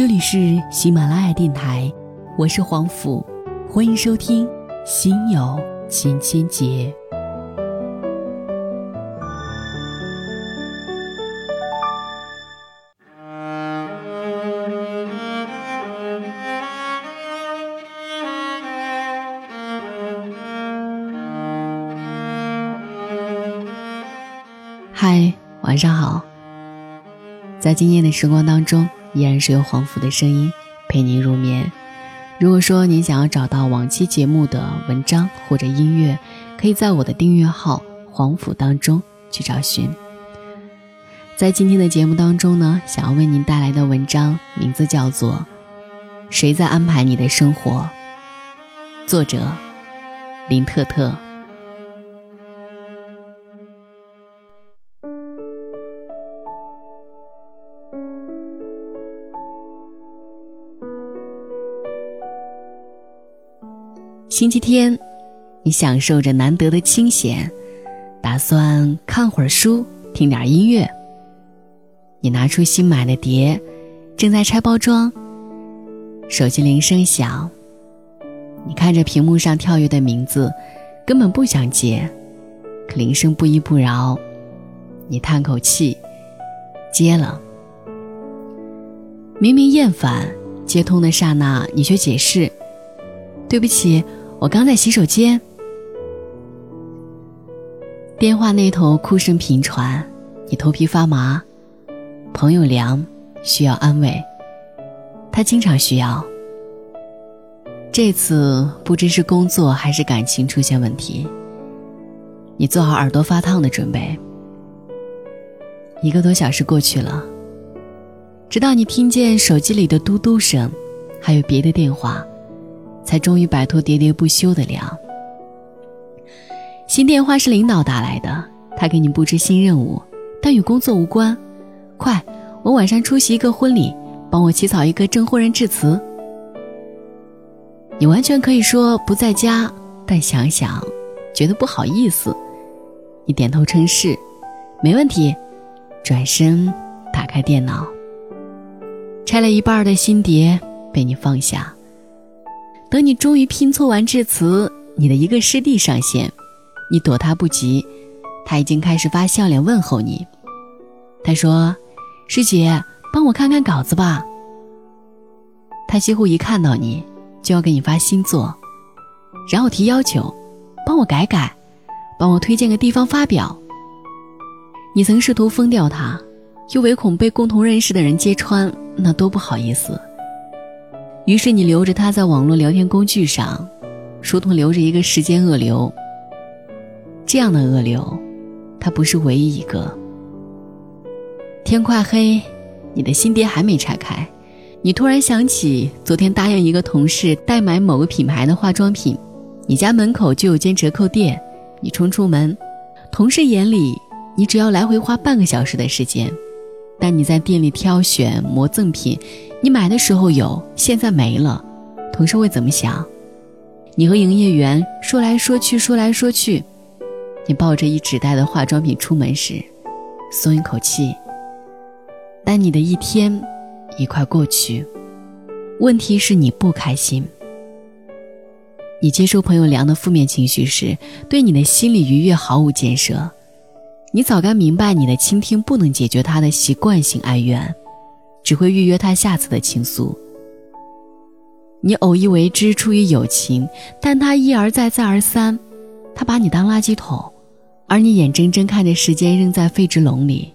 这里是喜马拉雅电台，我是黄甫，欢迎收听《心有千千结》。嗨，晚上好。在今夜的时光当中，依然是由黄甫的声音陪您入眠。如果说您想要找到往期节目的文章或者音乐，可以在我的订阅号“黄甫”当中去找寻。在今天的节目当中呢，想要为您带来的文章名字叫做《谁在安排你的生活》，作者林特特。星期天，你享受着难得的清闲，打算看会儿书，听点音乐。你拿出新买的碟，正在拆包装。手机铃声响，你看着屏幕上跳跃的名字，根本不想接，可铃声不依不饶，你叹口气，接了。明明厌烦，接通的刹那，你却解释：“对不起。”我刚在洗手间，电话那头哭声频传，你头皮发麻。朋友梁需要安慰，他经常需要。这次不知是工作还是感情出现问题，你做好耳朵发烫的准备。一个多小时过去了，直到你听见手机里的嘟嘟声，还有别的电话。才终于摆脱喋喋不休的凉。新电话是领导打来的，他给你布置新任务，但与工作无关。快，我晚上出席一个婚礼，帮我起草一个证婚人致辞。你完全可以说不在家，但想想，觉得不好意思。你点头称是，没问题。转身打开电脑，拆了一半的新碟被你放下。等你终于拼凑完致辞，你的一个师弟上线，你躲他不及，他已经开始发笑脸问候你。他说：“师姐，帮我看看稿子吧。”他几乎一看到你就要给你发新作，然后提要求，帮我改改，帮我推荐个地方发表。你曾试图封掉他，又唯恐被共同认识的人揭穿，那多不好意思。于是你留着他在网络聊天工具上，如同留着一个时间恶流。这样的恶流，他不是唯一一个。天快黑，你的新碟还没拆开，你突然想起昨天答应一个同事代买某个品牌的化妆品，你家门口就有间折扣店，你冲出门，同事眼里你只要来回花半个小时的时间。但你在店里挑选磨赠品，你买的时候有，现在没了，同事会怎么想？你和营业员说来说去，说来说去，你抱着一纸袋的化妆品出门时，松一口气。但你的一天已快过去，问题是你不开心。你接受朋友梁的负面情绪时，对你的心理愉悦毫无建设。你早该明白，你的倾听不能解决他的习惯性哀怨，只会预约他下次的倾诉。你偶一为之，出于友情，但他一而再，再而三，他把你当垃圾桶，而你眼睁睁看着时间扔在废纸篓里。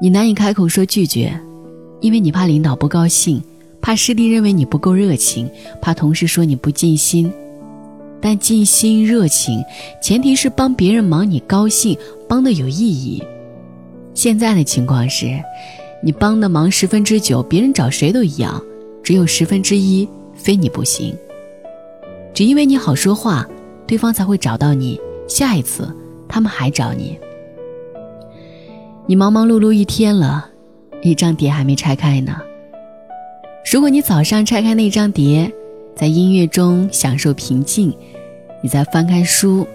你难以开口说拒绝，因为你怕领导不高兴，怕师弟认为你不够热情，怕同事说你不尽心。但尽心热情，前提是帮别人忙，你高兴，帮的有意义。现在的情况是，你帮的忙十分之九，别人找谁都一样，只有十分之一非你不行。只因为你好说话，对方才会找到你，下一次他们还找你。你忙忙碌碌一天了，一张碟还没拆开呢。如果你早上拆开那张碟，在音乐中享受平静。你在翻开书，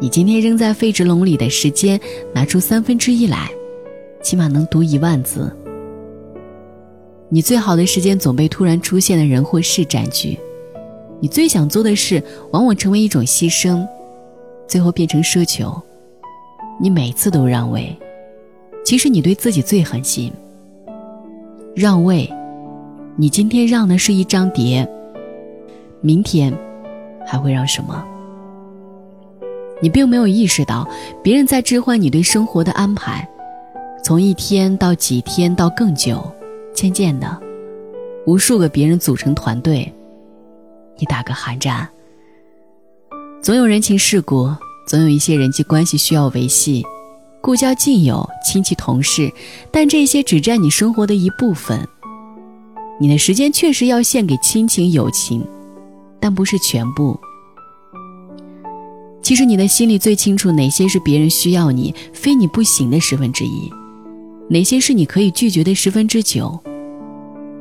你今天扔在废纸篓里的时间，拿出三分之一来，起码能读一万字。你最好的时间总被突然出现的人或事占据，你最想做的事往往成为一种牺牲，最后变成奢求。你每次都让位，其实你对自己最狠心。让位，你今天让的是一张碟，明天还会让什么？你并没有意识到，别人在置换你对生活的安排，从一天到几天到更久。渐渐的，无数个别人组成团队，你打个寒战。总有人情世故，总有一些人际关系需要维系，故交近友、亲戚同事，但这些只占你生活的一部分。你的时间确实要献给亲情友情，但不是全部。其实你的心里最清楚，哪些是别人需要你、非你不行的十分之一。哪些是你可以拒绝的十分之九？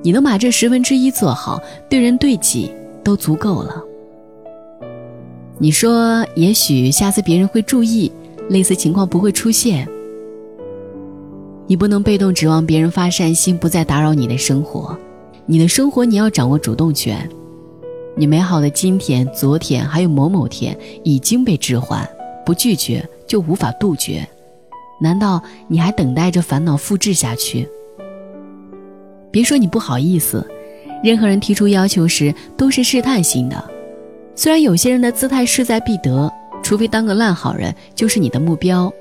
你能把这十分之一做好，对人对己都足够了。你说，也许下次别人会注意，类似情况不会出现。你不能被动指望别人发善心，不再打扰你的生活。你的生活你要掌握主动权。你美好的今天、昨天还有某某天已经被置换，不拒绝就无法杜绝。难道你还等待着烦恼复制下去？别说你不好意思，任何人提出要求时都是试探性的。虽然有些人的姿态势在必得，除非当个烂好人就是你的目标，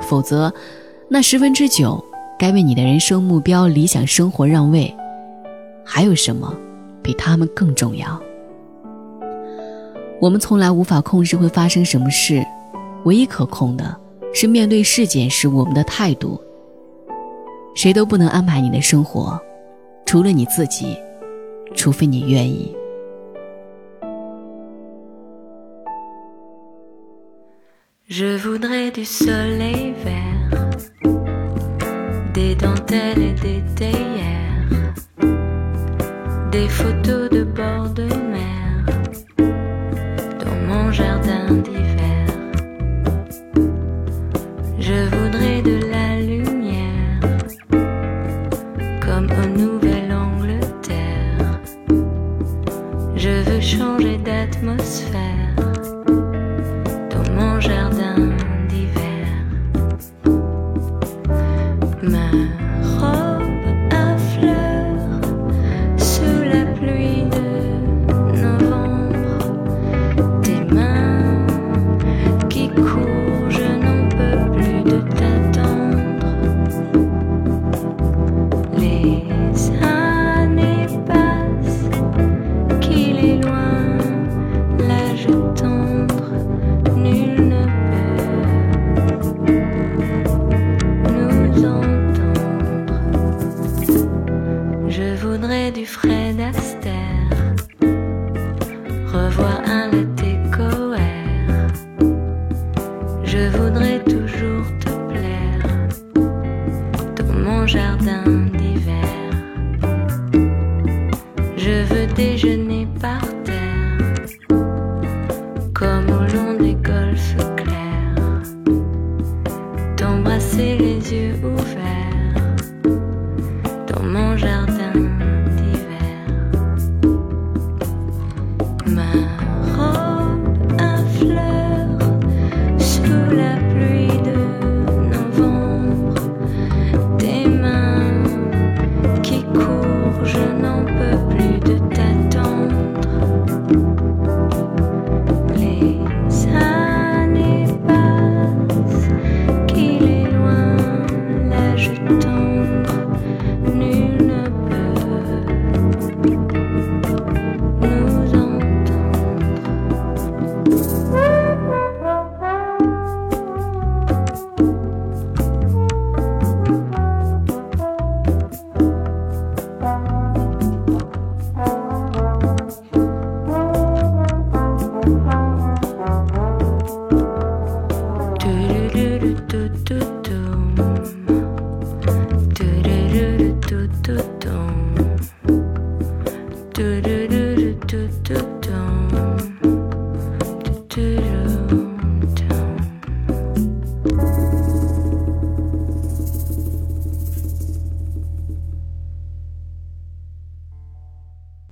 否则，那十分之九该为你的人生目标、理想生活让位。还有什么比他们更重要？我们从来无法控制会发生什么事，唯一可控的。是面对事件时我们的态度。谁都不能安排你的生活，除了你自己，除非你愿意。that atmosphere. jardin d'hiver. Je veux déjeuner partout. dedans.